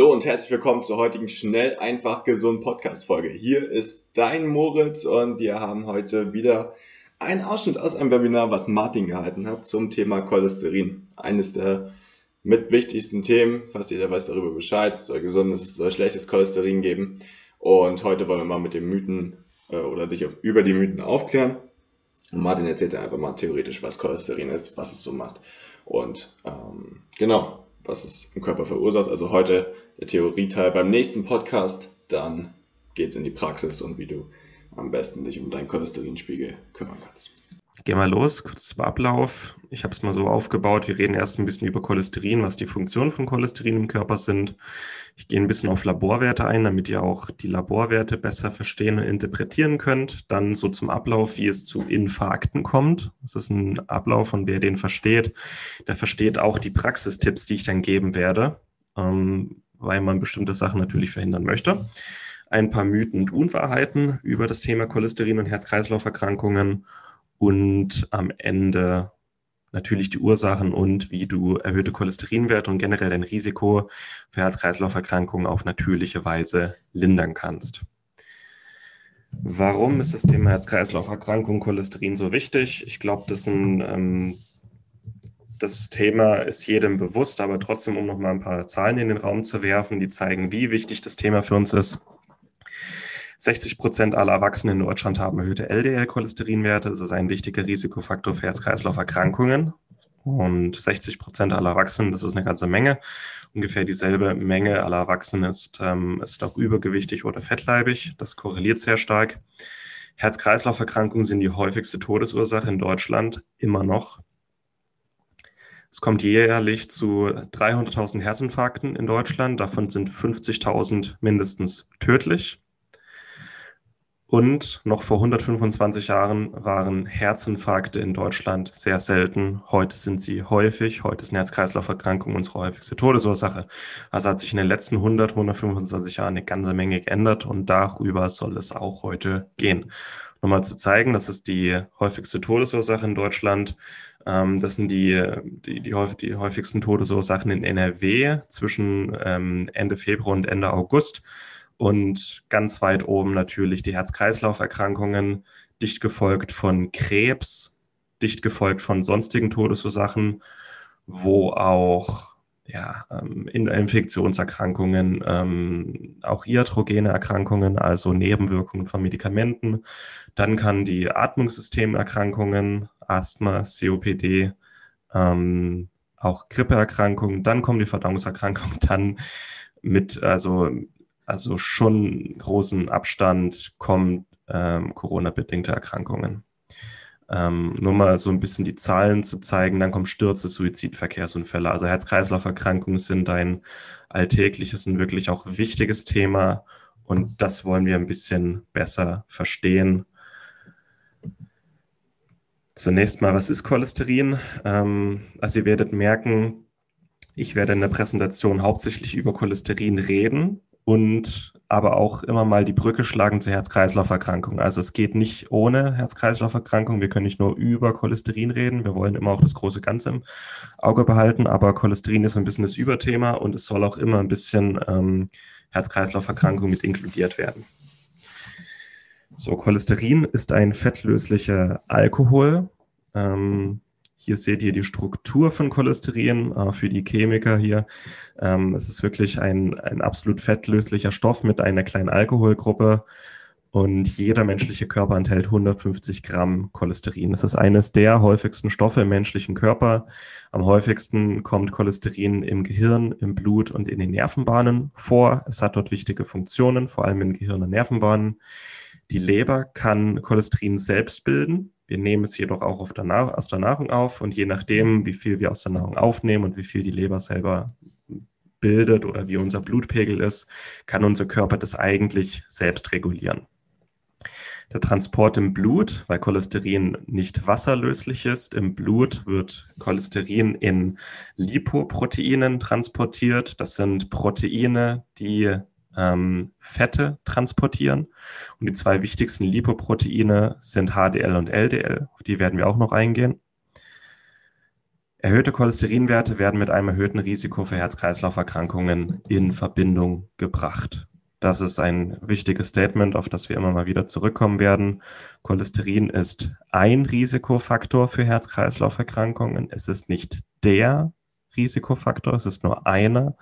Hallo und herzlich willkommen zur heutigen Schnell, einfach, gesund Podcast-Folge. Hier ist dein Moritz und wir haben heute wieder einen Ausschnitt aus einem Webinar, was Martin gehalten hat zum Thema Cholesterin. Eines der mit wichtigsten Themen. Fast jeder weiß darüber Bescheid. Es soll gesundes, es soll schlechtes Cholesterin geben. Und heute wollen wir mal mit den Mythen äh, oder dich auf, über die Mythen aufklären. Und Martin erzählt einfach mal theoretisch, was Cholesterin ist, was es so macht. Und ähm, genau, was es im Körper verursacht. Also heute der Theorieteil. Beim nächsten Podcast, dann geht es in die Praxis und wie du am besten dich um deinen Cholesterinspiegel kümmern kannst. Gehen wir los, kurz zum Ablauf. Ich habe es mal so aufgebaut. Wir reden erst ein bisschen über Cholesterin, was die Funktionen von Cholesterin im Körper sind. Ich gehe ein bisschen auf Laborwerte ein, damit ihr auch die Laborwerte besser verstehen und interpretieren könnt. Dann so zum Ablauf, wie es zu Infarkten kommt. Das ist ein Ablauf und wer den versteht, der versteht auch die Praxistipps, die ich dann geben werde, ähm, weil man bestimmte Sachen natürlich verhindern möchte. Ein paar Mythen und Unwahrheiten über das Thema Cholesterin und Herz-Kreislauf-Erkrankungen und am Ende natürlich die Ursachen und wie du erhöhte Cholesterinwerte und generell dein Risiko für Herz-Kreislauf-Erkrankungen auf natürliche Weise lindern kannst. Warum ist das Thema Herz-Kreislauf-Erkrankung, Cholesterin so wichtig? Ich glaube, das, ähm, das Thema ist jedem bewusst, aber trotzdem, um nochmal ein paar Zahlen in den Raum zu werfen, die zeigen, wie wichtig das Thema für uns ist. 60 Prozent aller Erwachsenen in Deutschland haben erhöhte LDL-Cholesterinwerte. Das ist ein wichtiger Risikofaktor für Herz-Kreislauf-Erkrankungen. Und 60 Prozent aller Erwachsenen, das ist eine ganze Menge. Ungefähr dieselbe Menge aller Erwachsenen ist, ähm, ist auch übergewichtig oder fettleibig. Das korreliert sehr stark. Herz-Kreislauf-Erkrankungen sind die häufigste Todesursache in Deutschland immer noch. Es kommt jährlich zu 300.000 Herzinfarkten in Deutschland. Davon sind 50.000 mindestens tödlich. Und noch vor 125 Jahren waren Herzinfarkte in Deutschland sehr selten. Heute sind sie häufig. Heute ist eine Herz-Kreislauf-Erkrankung unsere häufigste Todesursache. Also hat sich in den letzten 100, 125 Jahren eine ganze Menge geändert und darüber soll es auch heute gehen. Nochmal zu zeigen, das ist die häufigste Todesursache in Deutschland. Ähm, das sind die, die, die, häufig, die häufigsten Todesursachen in NRW zwischen ähm, Ende Februar und Ende August. Und ganz weit oben natürlich die Herz-Kreislauf-Erkrankungen, dicht gefolgt von Krebs, dicht gefolgt von sonstigen Todesursachen, wo auch ja, ähm, Infektionserkrankungen, ähm, auch iatrogene Erkrankungen, also Nebenwirkungen von Medikamenten. Dann kann die Atmungssystemerkrankungen, Asthma, COPD, ähm, auch Grippeerkrankungen, dann kommen die Verdauungserkrankungen, dann mit, also also schon großen Abstand kommen ähm, Corona-bedingte Erkrankungen. Ähm, nur mal so ein bisschen die Zahlen zu zeigen, dann kommen Stürze, Suizidverkehrsunfälle. Also Herz-Kreislauf-Erkrankungen sind ein alltägliches und wirklich auch wichtiges Thema und das wollen wir ein bisschen besser verstehen. Zunächst mal, was ist Cholesterin? Ähm, also ihr werdet merken, ich werde in der Präsentation hauptsächlich über Cholesterin reden und aber auch immer mal die Brücke schlagen zur Herz-Kreislauf-Erkrankung. Also es geht nicht ohne Herz-Kreislauf-Erkrankung. Wir können nicht nur über Cholesterin reden. Wir wollen immer auch das große Ganze im Auge behalten. Aber Cholesterin ist ein bisschen das Überthema und es soll auch immer ein bisschen ähm, Herz-Kreislauf-Erkrankung mit inkludiert werden. So, Cholesterin ist ein fettlöslicher Alkohol. Ähm, hier seht ihr die Struktur von Cholesterin äh, für die Chemiker hier. Ähm, es ist wirklich ein, ein absolut fettlöslicher Stoff mit einer kleinen Alkoholgruppe. Und jeder menschliche Körper enthält 150 Gramm Cholesterin. Das ist eines der häufigsten Stoffe im menschlichen Körper. Am häufigsten kommt Cholesterin im Gehirn, im Blut und in den Nervenbahnen vor. Es hat dort wichtige Funktionen, vor allem in Gehirn und Nervenbahnen. Die Leber kann Cholesterin selbst bilden. Wir nehmen es jedoch auch der aus der Nahrung auf und je nachdem, wie viel wir aus der Nahrung aufnehmen und wie viel die Leber selber bildet oder wie unser Blutpegel ist, kann unser Körper das eigentlich selbst regulieren. Der Transport im Blut, weil Cholesterin nicht wasserlöslich ist, im Blut wird Cholesterin in Lipoproteinen transportiert. Das sind Proteine, die ähm, Fette transportieren. Und die zwei wichtigsten Lipoproteine sind HDL und LDL. Auf die werden wir auch noch eingehen. Erhöhte Cholesterinwerte werden mit einem erhöhten Risiko für Herz-Kreislauf-Erkrankungen in Verbindung gebracht. Das ist ein wichtiges Statement, auf das wir immer mal wieder zurückkommen werden. Cholesterin ist ein Risikofaktor für Herz-Kreislauf-Erkrankungen. Es ist nicht der Risikofaktor, es ist nur einer.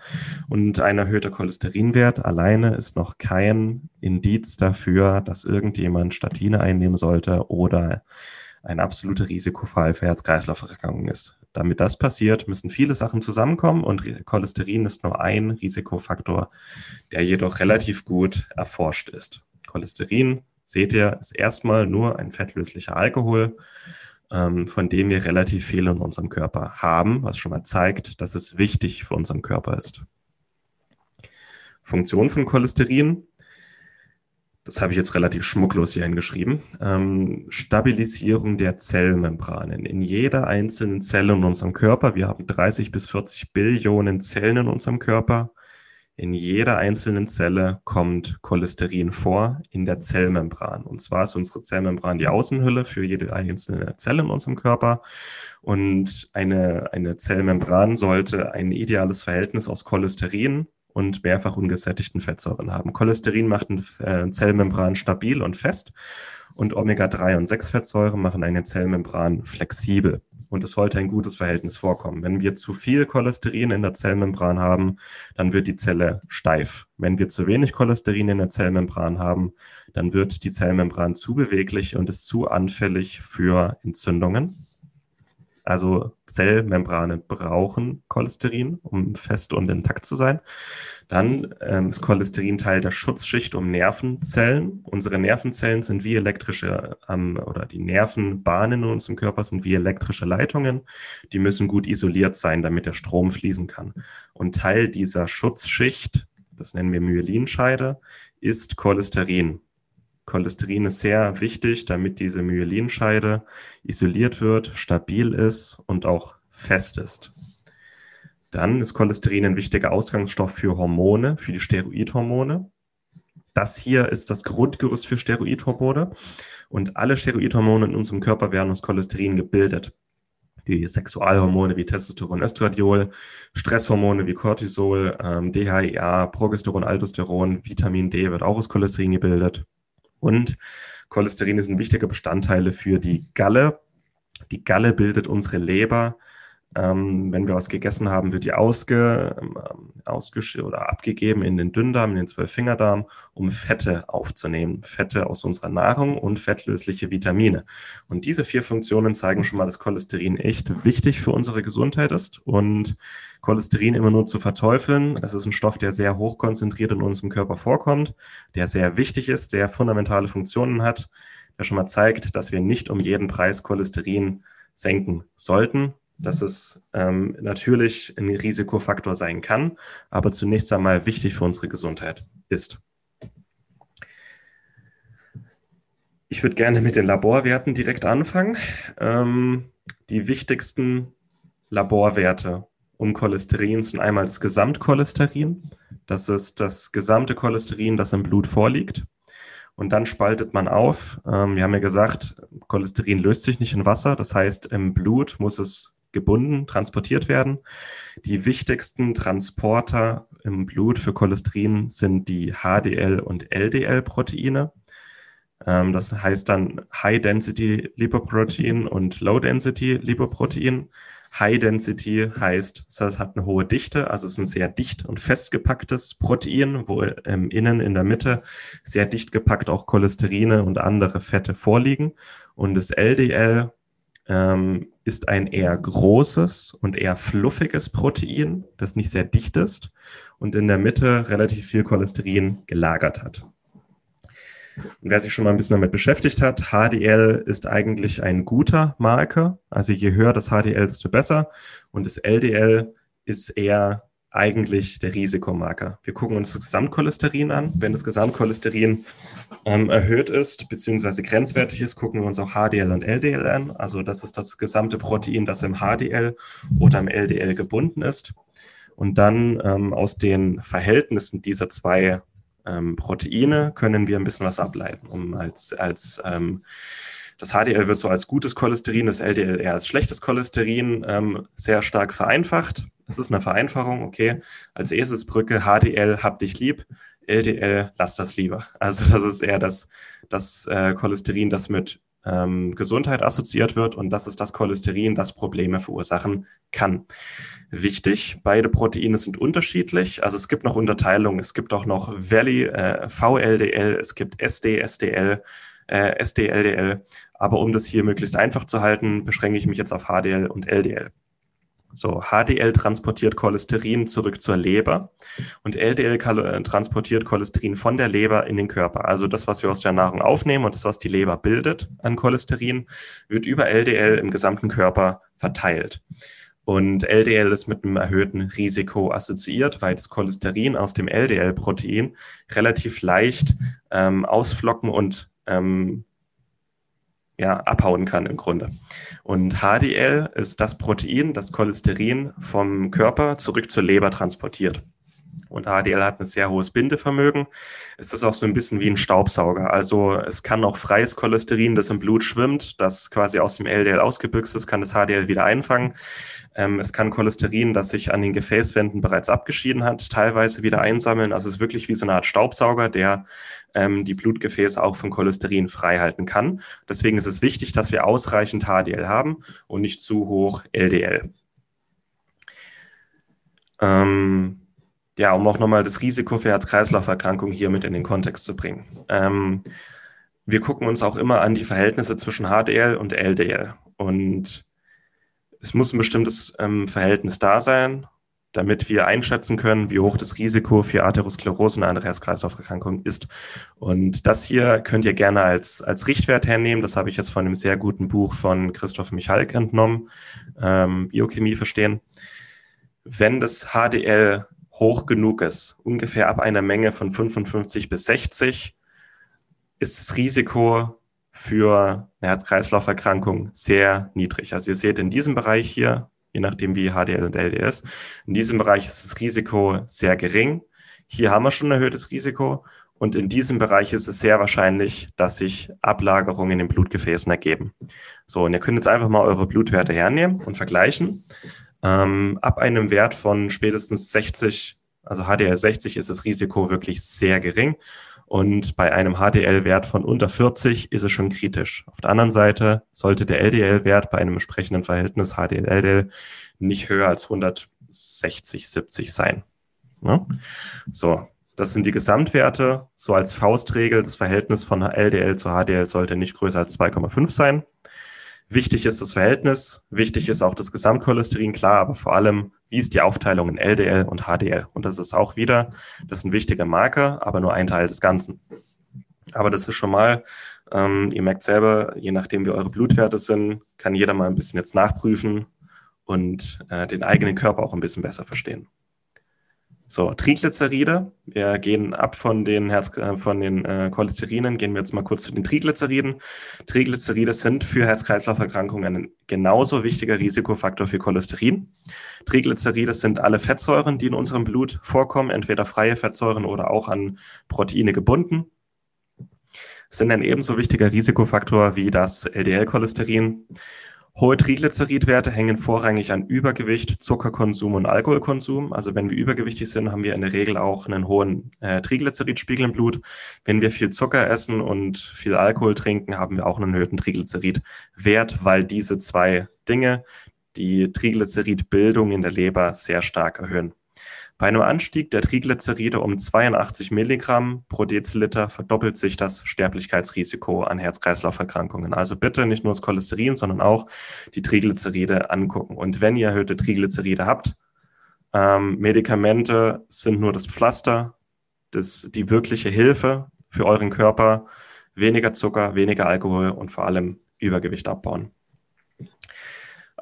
Und ein erhöhter Cholesterinwert alleine ist noch kein Indiz dafür, dass irgendjemand Statine einnehmen sollte oder ein absoluter Risikofall für Herz-Kreislauf-Erkrankungen ist. Damit das passiert, müssen viele Sachen zusammenkommen und Cholesterin ist nur ein Risikofaktor, der jedoch relativ gut erforscht ist. Cholesterin, seht ihr, ist erstmal nur ein fettlöslicher Alkohol, von dem wir relativ viel in unserem Körper haben, was schon mal zeigt, dass es wichtig für unseren Körper ist. Funktion von Cholesterin das habe ich jetzt relativ schmucklos hier hingeschrieben, ähm, Stabilisierung der Zellmembranen. In jeder einzelnen Zelle in unserem Körper, wir haben 30 bis 40 Billionen Zellen in unserem Körper, in jeder einzelnen Zelle kommt Cholesterin vor in der Zellmembran. Und zwar ist unsere Zellmembran die Außenhülle für jede einzelne Zelle in unserem Körper. Und eine, eine Zellmembran sollte ein ideales Verhältnis aus Cholesterin und mehrfach ungesättigten Fettsäuren haben. Cholesterin macht eine äh, Zellmembran stabil und fest und Omega-3 und 6-Fettsäuren machen eine Zellmembran flexibel. Und es sollte ein gutes Verhältnis vorkommen. Wenn wir zu viel Cholesterin in der Zellmembran haben, dann wird die Zelle steif. Wenn wir zu wenig Cholesterin in der Zellmembran haben, dann wird die Zellmembran zu beweglich und ist zu anfällig für Entzündungen. Also Zellmembrane brauchen Cholesterin, um fest und intakt zu sein. Dann ähm, ist Cholesterin Teil der Schutzschicht um Nervenzellen. Unsere Nervenzellen sind wie elektrische ähm, oder die Nervenbahnen in unserem Körper sind wie elektrische Leitungen. Die müssen gut isoliert sein, damit der Strom fließen kann. Und Teil dieser Schutzschicht, das nennen wir Myelinscheide, ist Cholesterin. Cholesterin ist sehr wichtig, damit diese Myelinscheide isoliert wird, stabil ist und auch fest ist. Dann ist Cholesterin ein wichtiger Ausgangsstoff für Hormone, für die Steroidhormone. Das hier ist das Grundgerüst für Steroidhormone und alle Steroidhormone in unserem Körper werden aus Cholesterin gebildet. Die Sexualhormone wie Testosteron, Östradiol, Stresshormone wie Cortisol, ähm, DHEA, Progesteron, Aldosteron, Vitamin D wird auch aus Cholesterin gebildet. Und Cholesterin ist ein wichtiger Bestandteil für die Galle. Die Galle bildet unsere Leber. Ähm, wenn wir was gegessen haben, wird die ausge, ähm, ausgesch oder abgegeben in den Dünndarm, in den Zwölffingerdarm, um Fette aufzunehmen. Fette aus unserer Nahrung und fettlösliche Vitamine. Und diese vier Funktionen zeigen schon mal, dass Cholesterin echt wichtig für unsere Gesundheit ist. Und Cholesterin immer nur zu verteufeln. Es ist ein Stoff, der sehr hoch konzentriert in unserem Körper vorkommt, der sehr wichtig ist, der fundamentale Funktionen hat, der schon mal zeigt, dass wir nicht um jeden Preis Cholesterin senken sollten, dass es ähm, natürlich ein Risikofaktor sein kann, aber zunächst einmal wichtig für unsere Gesundheit ist. Ich würde gerne mit den Laborwerten direkt anfangen. Ähm, die wichtigsten Laborwerte um Cholesterin sind einmal das Gesamtcholesterin. Das ist das gesamte Cholesterin, das im Blut vorliegt. Und dann spaltet man auf. Ähm, wir haben ja gesagt, Cholesterin löst sich nicht in Wasser. Das heißt, im Blut muss es gebunden, transportiert werden. Die wichtigsten Transporter im Blut für Cholesterin sind die HDL- und LDL-Proteine. Ähm, das heißt dann High-Density-Lipoprotein und Low-Density-Lipoprotein. High Density heißt, es hat eine hohe Dichte, also es ist ein sehr dicht und festgepacktes Protein, wo im Innen in der Mitte sehr dicht gepackt auch Cholesterine und andere Fette vorliegen. Und das LDL ähm, ist ein eher großes und eher fluffiges Protein, das nicht sehr dicht ist und in der Mitte relativ viel Cholesterin gelagert hat. Und wer sich schon mal ein bisschen damit beschäftigt hat, HDL ist eigentlich ein guter Marker. Also je höher das HDL, desto besser. Und das LDL ist eher eigentlich der Risikomarker. Wir gucken uns das Gesamtcholesterin an. Wenn das Gesamtcholesterin ähm, erhöht ist bzw. grenzwertig ist, gucken wir uns auch HDL und LDL an. Also das ist das gesamte Protein, das im HDL oder im LDL gebunden ist. Und dann ähm, aus den Verhältnissen dieser zwei ähm, Proteine können wir ein bisschen was ableiten, um als, als ähm, das HDL wird so als gutes Cholesterin, das LDL eher als schlechtes Cholesterin ähm, sehr stark vereinfacht. Es ist eine Vereinfachung, okay. Als Eselsbrücke HDL, hab dich lieb, LDL, lass das lieber. Also das ist eher das, das äh, Cholesterin, das mit ähm, Gesundheit assoziiert wird und das ist das Cholesterin, das Probleme verursachen kann. Wichtig, beide Proteine sind unterschiedlich, also es gibt noch Unterteilungen, es gibt auch noch Valley, äh, VLDL, es gibt SD, SDL, äh, SD-LDL. Aber um das hier möglichst einfach zu halten, beschränke ich mich jetzt auf HDL und LDL. So, HDL transportiert Cholesterin zurück zur Leber und LDL äh, transportiert Cholesterin von der Leber in den Körper. Also das, was wir aus der Nahrung aufnehmen und das, was die Leber bildet an Cholesterin, wird über LDL im gesamten Körper verteilt. Und LDL ist mit einem erhöhten Risiko assoziiert, weil das Cholesterin aus dem LDL-Protein relativ leicht ähm, ausflocken und ähm, ja, abhauen kann im Grunde. Und HDL ist das Protein, das Cholesterin vom Körper zurück zur Leber transportiert. Und HDL hat ein sehr hohes Bindevermögen. Es ist auch so ein bisschen wie ein Staubsauger. Also es kann auch freies Cholesterin, das im Blut schwimmt, das quasi aus dem LDL ausgebüxt ist, kann das HDL wieder einfangen. Ähm, es kann Cholesterin, das sich an den Gefäßwänden bereits abgeschieden hat, teilweise wieder einsammeln. Also es ist wirklich wie so eine Art Staubsauger, der ähm, die Blutgefäße auch von Cholesterin frei halten kann. Deswegen ist es wichtig, dass wir ausreichend HDL haben und nicht zu hoch LDL. Ähm, ja, um auch nochmal das Risiko für Herz-Kreislauf-Erkrankungen hier mit in den Kontext zu bringen. Ähm, wir gucken uns auch immer an die Verhältnisse zwischen HDL und LDL. Und es muss ein bestimmtes ähm, Verhältnis da sein damit wir einschätzen können, wie hoch das Risiko für Atherosklerose und andere Herz-Kreislauf-Erkrankungen ist. Und das hier könnt ihr gerne als, als Richtwert hernehmen. Das habe ich jetzt von einem sehr guten Buch von Christoph Michalk entnommen, ähm, Biochemie verstehen. Wenn das HDL hoch genug ist, ungefähr ab einer Menge von 55 bis 60, ist das Risiko für eine Herz-Kreislauf-Erkrankung sehr niedrig. Also ihr seht in diesem Bereich hier je nachdem wie HDL und LDL ist. In diesem Bereich ist das Risiko sehr gering. Hier haben wir schon ein erhöhtes Risiko. Und in diesem Bereich ist es sehr wahrscheinlich, dass sich Ablagerungen in den Blutgefäßen ergeben. So, und ihr könnt jetzt einfach mal eure Blutwerte hernehmen und vergleichen. Ähm, ab einem Wert von spätestens 60, also HDL 60, ist das Risiko wirklich sehr gering. Und bei einem HDL-Wert von unter 40 ist es schon kritisch. Auf der anderen Seite sollte der LDL-Wert bei einem entsprechenden Verhältnis HDL-LDL nicht höher als 160, 70 sein. Ja? So, das sind die Gesamtwerte. So als Faustregel, das Verhältnis von LDL zu HDL sollte nicht größer als 2,5 sein. Wichtig ist das Verhältnis, wichtig ist auch das Gesamtcholesterin, klar, aber vor allem, wie ist die Aufteilung in LDL und HDL? Und das ist auch wieder, das ist ein wichtiger Marker, aber nur ein Teil des Ganzen. Aber das ist schon mal, ähm, ihr merkt selber, je nachdem wie eure Blutwerte sind, kann jeder mal ein bisschen jetzt nachprüfen und äh, den eigenen Körper auch ein bisschen besser verstehen. So, Triglyceride. Wir gehen ab von den, Herz, äh, von den äh, Cholesterinen, gehen wir jetzt mal kurz zu den Triglyceriden. Triglyceride sind für Herz-Kreislauf-Erkrankungen ein genauso wichtiger Risikofaktor für Cholesterin. Triglyceride sind alle Fettsäuren, die in unserem Blut vorkommen, entweder freie Fettsäuren oder auch an Proteine gebunden. Sind ein ebenso wichtiger Risikofaktor wie das LDL-Cholesterin. Hohe Triglyceridwerte hängen vorrangig an Übergewicht, Zuckerkonsum und Alkoholkonsum. Also wenn wir übergewichtig sind, haben wir in der Regel auch einen hohen äh, Triglyceridspiegel im Blut. Wenn wir viel Zucker essen und viel Alkohol trinken, haben wir auch einen erhöhten Triglyceridwert, weil diese zwei Dinge die Triglyceridbildung in der Leber sehr stark erhöhen. Bei einem Anstieg der Triglyceride um 82 Milligramm pro Deziliter verdoppelt sich das Sterblichkeitsrisiko an Herz-Kreislauf-Erkrankungen. Also bitte nicht nur das Cholesterin, sondern auch die Triglyceride angucken. Und wenn ihr erhöhte Triglyceride habt, ähm, Medikamente sind nur das Pflaster, das, die wirkliche Hilfe für euren Körper. Weniger Zucker, weniger Alkohol und vor allem Übergewicht abbauen.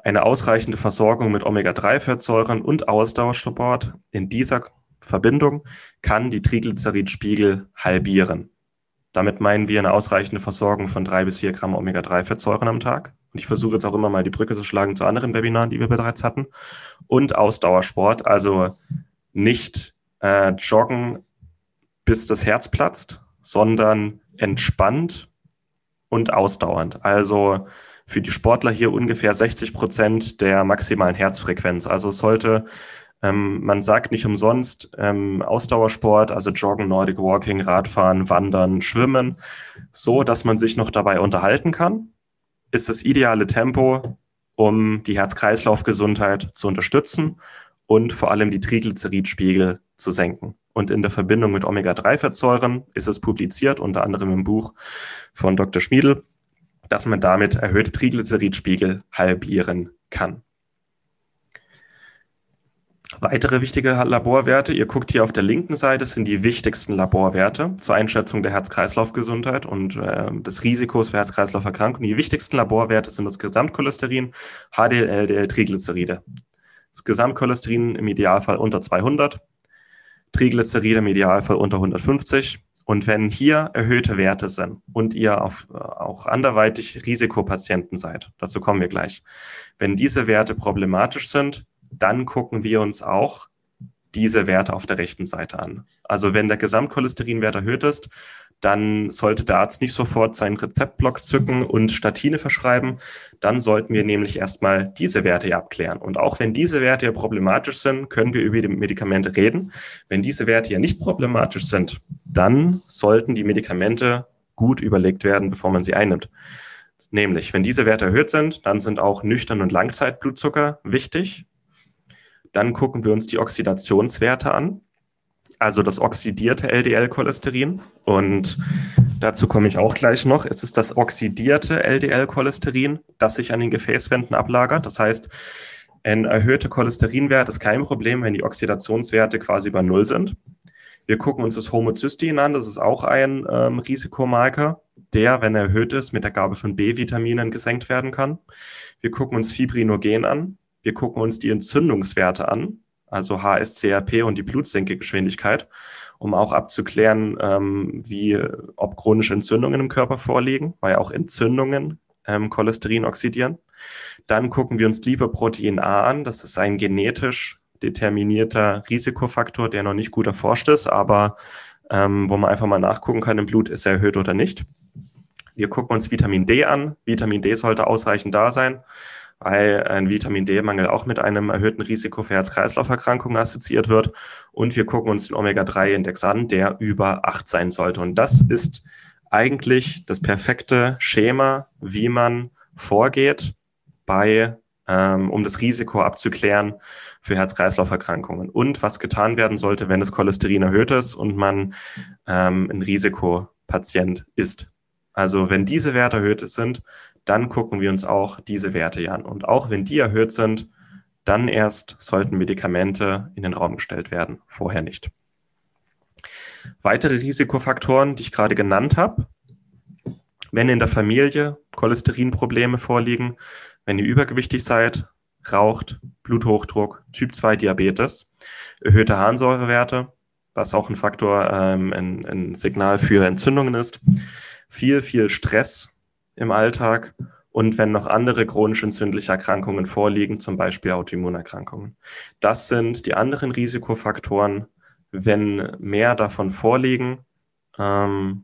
Eine ausreichende Versorgung mit Omega-3-Fettsäuren und Ausdauersport in dieser Verbindung kann die Triglyceridspiegel halbieren. Damit meinen wir eine ausreichende Versorgung von drei bis vier Gramm Omega-3-Fettsäuren am Tag. Und ich versuche jetzt auch immer mal die Brücke zu schlagen zu anderen Webinaren, die wir bereits hatten. Und Ausdauersport, also nicht äh, joggen, bis das Herz platzt, sondern entspannt und ausdauernd. Also für die Sportler hier ungefähr 60 Prozent der maximalen Herzfrequenz. Also sollte ähm, man sagt nicht umsonst ähm, Ausdauersport, also Joggen, Nordic Walking, Radfahren, Wandern, Schwimmen, so dass man sich noch dabei unterhalten kann, ist das ideale Tempo, um die Herz-Kreislauf-Gesundheit zu unterstützen und vor allem die Triglyceridspiegel zu senken. Und in der Verbindung mit Omega-3-Fettsäuren ist es publiziert, unter anderem im Buch von Dr. Schmiedel, dass man damit erhöhte Triglyceridspiegel halbieren kann. Weitere wichtige Laborwerte, ihr guckt hier auf der linken Seite, sind die wichtigsten Laborwerte zur Einschätzung der Herz-Kreislauf-Gesundheit und äh, des Risikos für Herz-Kreislauf-Erkrankungen. Die wichtigsten Laborwerte sind das Gesamtcholesterin, HDL, LDL, Triglyceride. Das Gesamtcholesterin im Idealfall unter 200, Triglyceride im Idealfall unter 150. Und wenn hier erhöhte Werte sind und ihr auf, äh, auch anderweitig Risikopatienten seid, dazu kommen wir gleich, wenn diese Werte problematisch sind, dann gucken wir uns auch diese Werte auf der rechten Seite an. Also wenn der Gesamtcholesterinwert erhöht ist, dann sollte der Arzt nicht sofort seinen Rezeptblock zücken und Statine verschreiben. Dann sollten wir nämlich erstmal diese Werte hier abklären. Und auch wenn diese Werte hier problematisch sind, können wir über die Medikamente reden. Wenn diese Werte hier nicht problematisch sind, dann sollten die Medikamente gut überlegt werden, bevor man sie einnimmt. Nämlich, wenn diese Werte erhöht sind, dann sind auch nüchtern und Langzeitblutzucker wichtig. Dann gucken wir uns die Oxidationswerte an, also das oxidierte LDL-Cholesterin. Und dazu komme ich auch gleich noch. Es ist das oxidierte LDL-Cholesterin, das sich an den Gefäßwänden ablagert. Das heißt, ein erhöhter Cholesterinwert ist kein Problem, wenn die Oxidationswerte quasi bei Null sind. Wir gucken uns das Homozystein an, das ist auch ein ähm, Risikomarker, der, wenn er erhöht ist, mit der Gabe von B-Vitaminen gesenkt werden kann. Wir gucken uns Fibrinogen an, wir gucken uns die Entzündungswerte an, also HSCRP und die Blutsenkegeschwindigkeit, um auch abzuklären, ähm, wie, ob chronische Entzündungen im Körper vorliegen, weil auch Entzündungen ähm, Cholesterin oxidieren. Dann gucken wir uns Lipoprotein A an. Das ist ein genetisch determinierter Risikofaktor, der noch nicht gut erforscht ist, aber ähm, wo man einfach mal nachgucken kann im Blut, ist er erhöht oder nicht. Wir gucken uns Vitamin D an. Vitamin D sollte ausreichend da sein weil ein Vitamin D-Mangel auch mit einem erhöhten Risiko für Herz-Kreislauf-Erkrankungen assoziiert wird. Und wir gucken uns den Omega-3-Index an, der über 8 sein sollte. Und das ist eigentlich das perfekte Schema, wie man vorgeht bei ähm, um das Risiko abzuklären für Herz-Kreislauf-Erkrankungen und was getan werden sollte, wenn das Cholesterin erhöht ist und man ähm, ein Risikopatient ist. Also wenn diese Werte erhöht sind, dann gucken wir uns auch diese Werte an. Und auch wenn die erhöht sind, dann erst sollten Medikamente in den Raum gestellt werden, vorher nicht. Weitere Risikofaktoren, die ich gerade genannt habe, wenn in der Familie Cholesterinprobleme vorliegen, wenn ihr übergewichtig seid, raucht, Bluthochdruck, Typ 2 Diabetes, erhöhte Harnsäurewerte, was auch ein Faktor, ähm, ein, ein Signal für Entzündungen ist, viel, viel Stress, im Alltag und wenn noch andere chronisch entzündliche Erkrankungen vorliegen, zum Beispiel Autoimmunerkrankungen. Das sind die anderen Risikofaktoren. Wenn mehr davon vorliegen, ähm,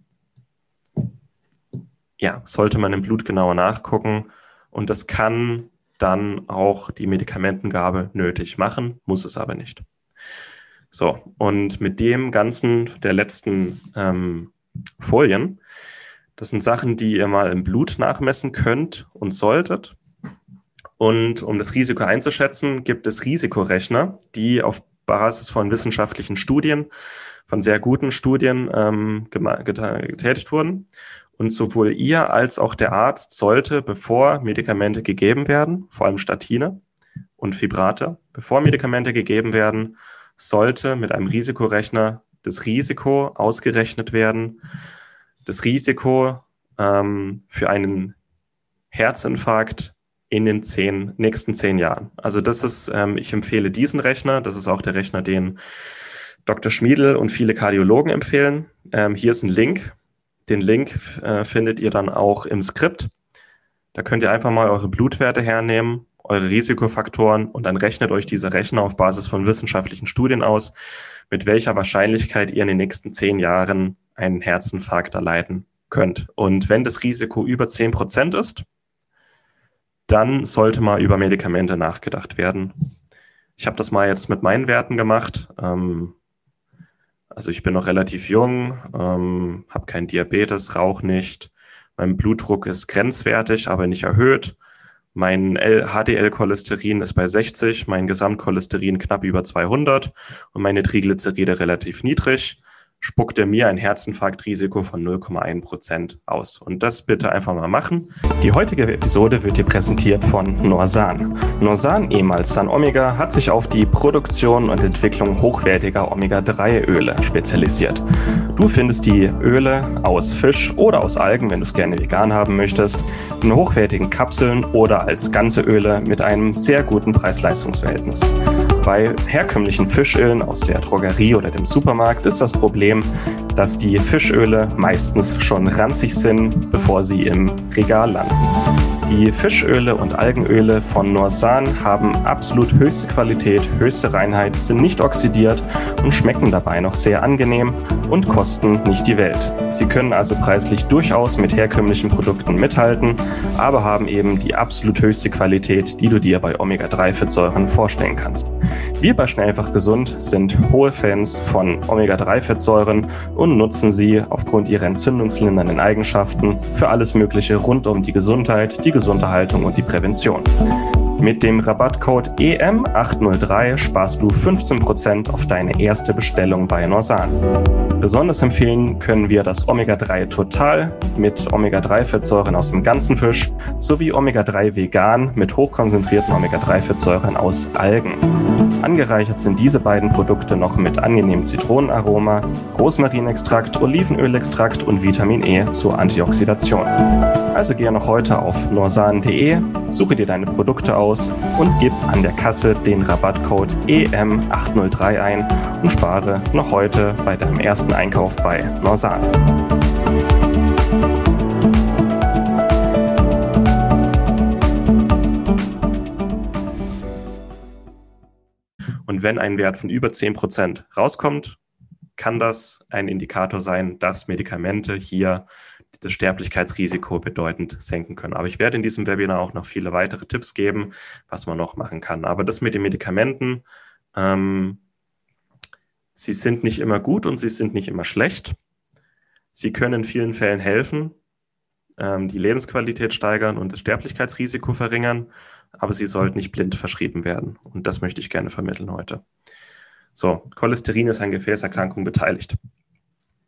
ja, sollte man im Blut genauer nachgucken und das kann dann auch die Medikamentengabe nötig machen, muss es aber nicht. So, und mit dem Ganzen der letzten ähm, Folien das sind Sachen, die ihr mal im Blut nachmessen könnt und solltet. Und um das Risiko einzuschätzen, gibt es Risikorechner, die auf Basis von wissenschaftlichen Studien, von sehr guten Studien ähm, getätigt wurden. Und sowohl ihr als auch der Arzt sollte, bevor Medikamente gegeben werden, vor allem Statine und Fibrate, bevor Medikamente gegeben werden, sollte mit einem Risikorechner das Risiko ausgerechnet werden, das Risiko ähm, für einen Herzinfarkt in den zehn, nächsten zehn Jahren. Also das ist, ähm, ich empfehle diesen Rechner. Das ist auch der Rechner, den Dr. Schmiedel und viele Kardiologen empfehlen. Ähm, hier ist ein Link. Den Link äh, findet ihr dann auch im Skript. Da könnt ihr einfach mal eure Blutwerte hernehmen, eure Risikofaktoren und dann rechnet euch dieser Rechner auf Basis von wissenschaftlichen Studien aus, mit welcher Wahrscheinlichkeit ihr in den nächsten zehn Jahren einen Herzinfarkt erleiden könnt. Und wenn das Risiko über zehn Prozent ist, dann sollte mal über Medikamente nachgedacht werden. Ich habe das mal jetzt mit meinen Werten gemacht. Ähm, also ich bin noch relativ jung, ähm, habe keinen Diabetes, rauche nicht. Mein Blutdruck ist grenzwertig, aber nicht erhöht. Mein HDL-Cholesterin ist bei 60, mein Gesamtcholesterin knapp über 200 und meine Triglyceride relativ niedrig spuckt er mir ein Herzinfarktrisiko von 0,1 Prozent aus. Und das bitte einfach mal machen. Die heutige Episode wird dir präsentiert von Norsan. Norsan, ehemals San Omega, hat sich auf die Produktion und Entwicklung hochwertiger Omega-3-Öle spezialisiert. Du findest die Öle aus Fisch oder aus Algen, wenn du es gerne vegan haben möchtest, in hochwertigen Kapseln oder als ganze Öle mit einem sehr guten Preis-Leistungs-Verhältnis. Bei herkömmlichen Fischölen aus der Drogerie oder dem Supermarkt ist das Problem, dass die Fischöle meistens schon ranzig sind, bevor sie im Regal landen. Die Fischöle und Algenöle von Norsan haben absolut höchste Qualität, höchste Reinheit, sind nicht oxidiert und schmecken dabei noch sehr angenehm und kosten nicht die Welt. Sie können also preislich durchaus mit herkömmlichen Produkten mithalten, aber haben eben die absolut höchste Qualität, die du dir bei Omega-3-Fettsäuren vorstellen kannst. Wir bei Schnellfach Gesund sind hohe Fans von Omega-3-Fettsäuren und nutzen sie aufgrund ihrer entzündungslindernden Eigenschaften für alles Mögliche rund um die Gesundheit, die Gesunderhaltung und die Prävention. Mit dem Rabattcode EM803 sparst du 15% auf deine erste Bestellung bei Norsan. Besonders empfehlen können wir das Omega-3 Total mit Omega-3-Fettsäuren aus dem ganzen Fisch sowie Omega-3 Vegan mit hochkonzentrierten Omega-3-Fettsäuren aus Algen. Angereichert sind diese beiden Produkte noch mit angenehmem Zitronenaroma, Rosmarinextrakt, Olivenölextrakt und Vitamin E zur Antioxidation. Also gehe noch heute auf norsan.de, suche dir deine Produkte aus und gib an der Kasse den Rabattcode EM803 ein und spare noch heute bei deinem ersten Einkauf bei Norsan. Und wenn ein Wert von über 10% rauskommt, kann das ein Indikator sein, dass Medikamente hier das Sterblichkeitsrisiko bedeutend senken können. Aber ich werde in diesem Webinar auch noch viele weitere Tipps geben, was man noch machen kann. Aber das mit den Medikamenten, ähm, sie sind nicht immer gut und sie sind nicht immer schlecht. Sie können in vielen Fällen helfen, ähm, die Lebensqualität steigern und das Sterblichkeitsrisiko verringern, aber sie sollten nicht blind verschrieben werden. Und das möchte ich gerne vermitteln heute. So, Cholesterin ist an Gefäßerkrankungen beteiligt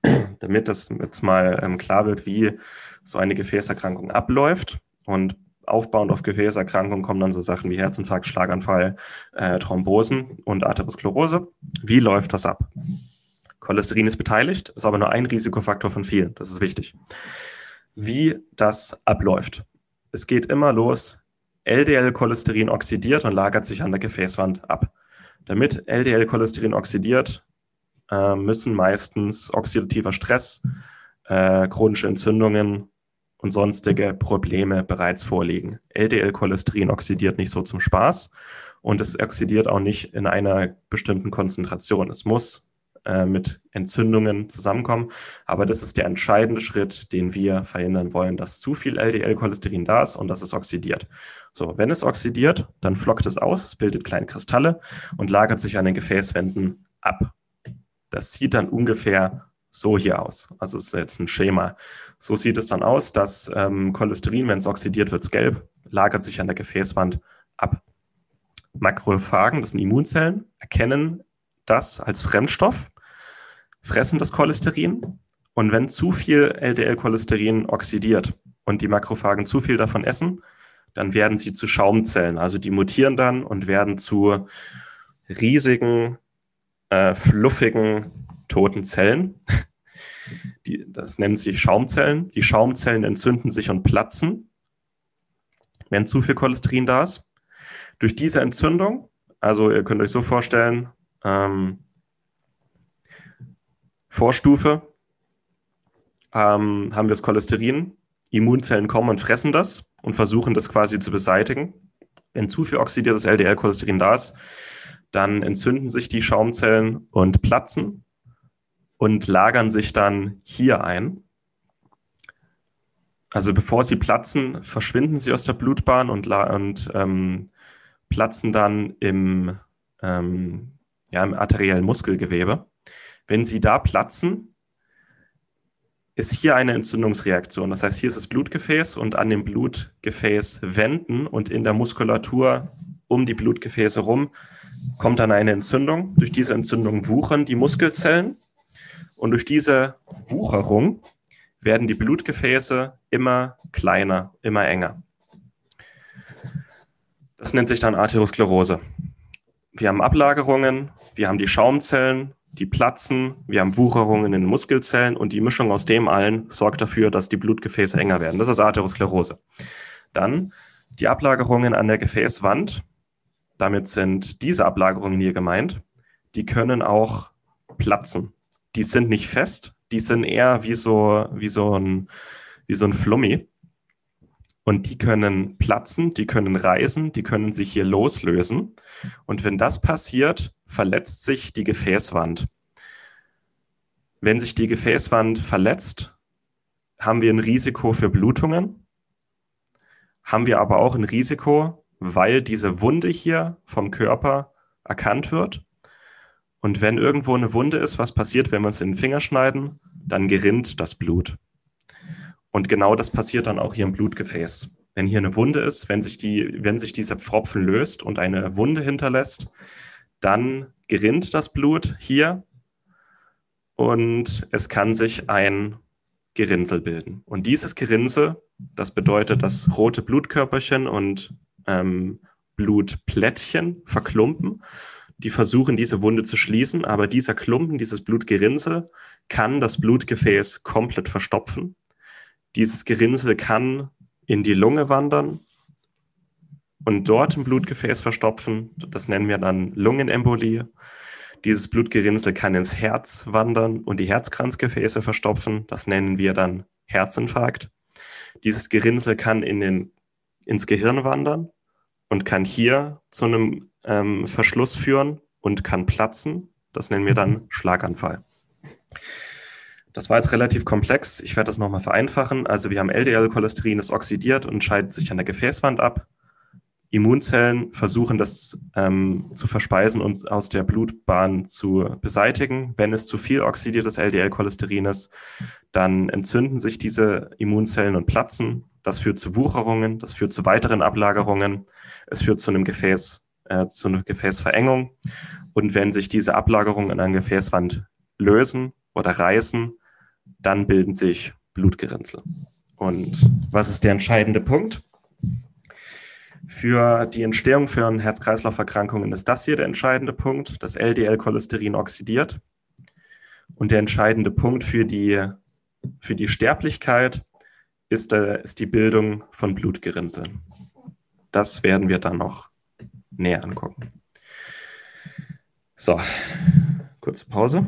damit das jetzt mal ähm, klar wird, wie so eine Gefäßerkrankung abläuft. Und aufbauend auf Gefäßerkrankungen kommen dann so Sachen wie Herzinfarkt, Schlaganfall, äh, Thrombosen und Arteriosklerose. Wie läuft das ab? Cholesterin ist beteiligt, ist aber nur ein Risikofaktor von vielen. Das ist wichtig. Wie das abläuft. Es geht immer los. LDL-Cholesterin oxidiert und lagert sich an der Gefäßwand ab. Damit LDL-Cholesterin oxidiert, äh, müssen meistens oxidativer Stress, äh, chronische Entzündungen und sonstige Probleme bereits vorliegen. LDL-Cholesterin oxidiert nicht so zum Spaß und es oxidiert auch nicht in einer bestimmten Konzentration. Es muss äh, mit Entzündungen zusammenkommen, aber das ist der entscheidende Schritt, den wir verhindern wollen, dass zu viel LDL-Cholesterin da ist und dass es oxidiert. So, wenn es oxidiert, dann flockt es aus, es bildet kleine Kristalle und lagert sich an den Gefäßwänden ab. Das sieht dann ungefähr so hier aus. Also es ist jetzt ein Schema. So sieht es dann aus, dass ähm, Cholesterin, wenn es oxidiert wird, gelb, lagert sich an der Gefäßwand ab. Makrophagen, das sind Immunzellen, erkennen das als Fremdstoff, fressen das Cholesterin und wenn zu viel LDL-Cholesterin oxidiert und die Makrophagen zu viel davon essen, dann werden sie zu Schaumzellen. Also die mutieren dann und werden zu riesigen äh, fluffigen toten Zellen. Die, das nennen sich Schaumzellen. Die Schaumzellen entzünden sich und platzen. wenn zu viel Cholesterin da ist. Durch diese Entzündung, also ihr könnt euch so vorstellen, ähm, Vorstufe ähm, haben wir das Cholesterin, Immunzellen kommen und fressen das und versuchen das quasi zu beseitigen. Wenn zu viel oxidiertes LDL-Cholesterin da ist, dann entzünden sich die Schaumzellen und platzen und lagern sich dann hier ein. Also bevor sie platzen, verschwinden sie aus der Blutbahn und, und ähm, platzen dann im, ähm, ja, im arteriellen Muskelgewebe. Wenn sie da platzen, ist hier eine Entzündungsreaktion. Das heißt, hier ist das Blutgefäß und an dem Blutgefäß wenden und in der Muskulatur um die Blutgefäße rum kommt dann eine Entzündung. Durch diese Entzündung wuchern die Muskelzellen und durch diese Wucherung werden die Blutgefäße immer kleiner, immer enger. Das nennt sich dann Arteriosklerose. Wir haben Ablagerungen, wir haben die Schaumzellen, die platzen, wir haben Wucherungen in den Muskelzellen und die Mischung aus dem allen sorgt dafür, dass die Blutgefäße enger werden. Das ist Arteriosklerose. Dann die Ablagerungen an der Gefäßwand. Damit sind diese Ablagerungen hier gemeint. Die können auch platzen. Die sind nicht fest, die sind eher wie so, wie so ein, wie so ein Flummi. Und die können platzen, die können reißen, die können sich hier loslösen. Und wenn das passiert, verletzt sich die Gefäßwand. Wenn sich die Gefäßwand verletzt, haben wir ein Risiko für Blutungen, haben wir aber auch ein Risiko, weil diese Wunde hier vom Körper erkannt wird. Und wenn irgendwo eine Wunde ist, was passiert, wenn wir uns in den Finger schneiden? Dann gerinnt das Blut. Und genau das passiert dann auch hier im Blutgefäß. Wenn hier eine Wunde ist, wenn sich, die, wenn sich dieser Pfropfen löst und eine Wunde hinterlässt, dann gerinnt das Blut hier und es kann sich ein Gerinnsel bilden. Und dieses Gerinnsel, das bedeutet, dass rote Blutkörperchen und ähm, Blutplättchen verklumpen. Die versuchen, diese Wunde zu schließen, aber dieser Klumpen, dieses Blutgerinnsel, kann das Blutgefäß komplett verstopfen. Dieses Gerinnsel kann in die Lunge wandern und dort im Blutgefäß verstopfen. Das nennen wir dann Lungenembolie. Dieses Blutgerinnsel kann ins Herz wandern und die Herzkranzgefäße verstopfen. Das nennen wir dann Herzinfarkt. Dieses Gerinnsel kann in den, ins Gehirn wandern und kann hier zu einem ähm, Verschluss führen und kann platzen. Das nennen wir dann Schlaganfall. Das war jetzt relativ komplex. Ich werde das nochmal vereinfachen. Also wir haben LDL-Cholesterin, ist oxidiert und scheidet sich an der Gefäßwand ab. Immunzellen versuchen das ähm, zu verspeisen und aus der Blutbahn zu beseitigen. Wenn es zu viel oxidiertes LDL-Cholesterin ist, dann entzünden sich diese Immunzellen und platzen. Das führt zu Wucherungen, das führt zu weiteren Ablagerungen, es führt zu einem Gefäß, äh, zu einer Gefäßverengung. Und wenn sich diese Ablagerungen an einer Gefäßwand lösen oder reißen, dann bilden sich Blutgerinnsel. Und was ist der entscheidende Punkt? Für die Entstehung von Herz-Kreislauf-Erkrankungen ist das hier der entscheidende Punkt. Das LDL-Cholesterin oxidiert. Und der entscheidende Punkt für die, für die Sterblichkeit ist, äh, ist die Bildung von Blutgerinnseln. Das werden wir dann noch näher angucken. So, kurze Pause.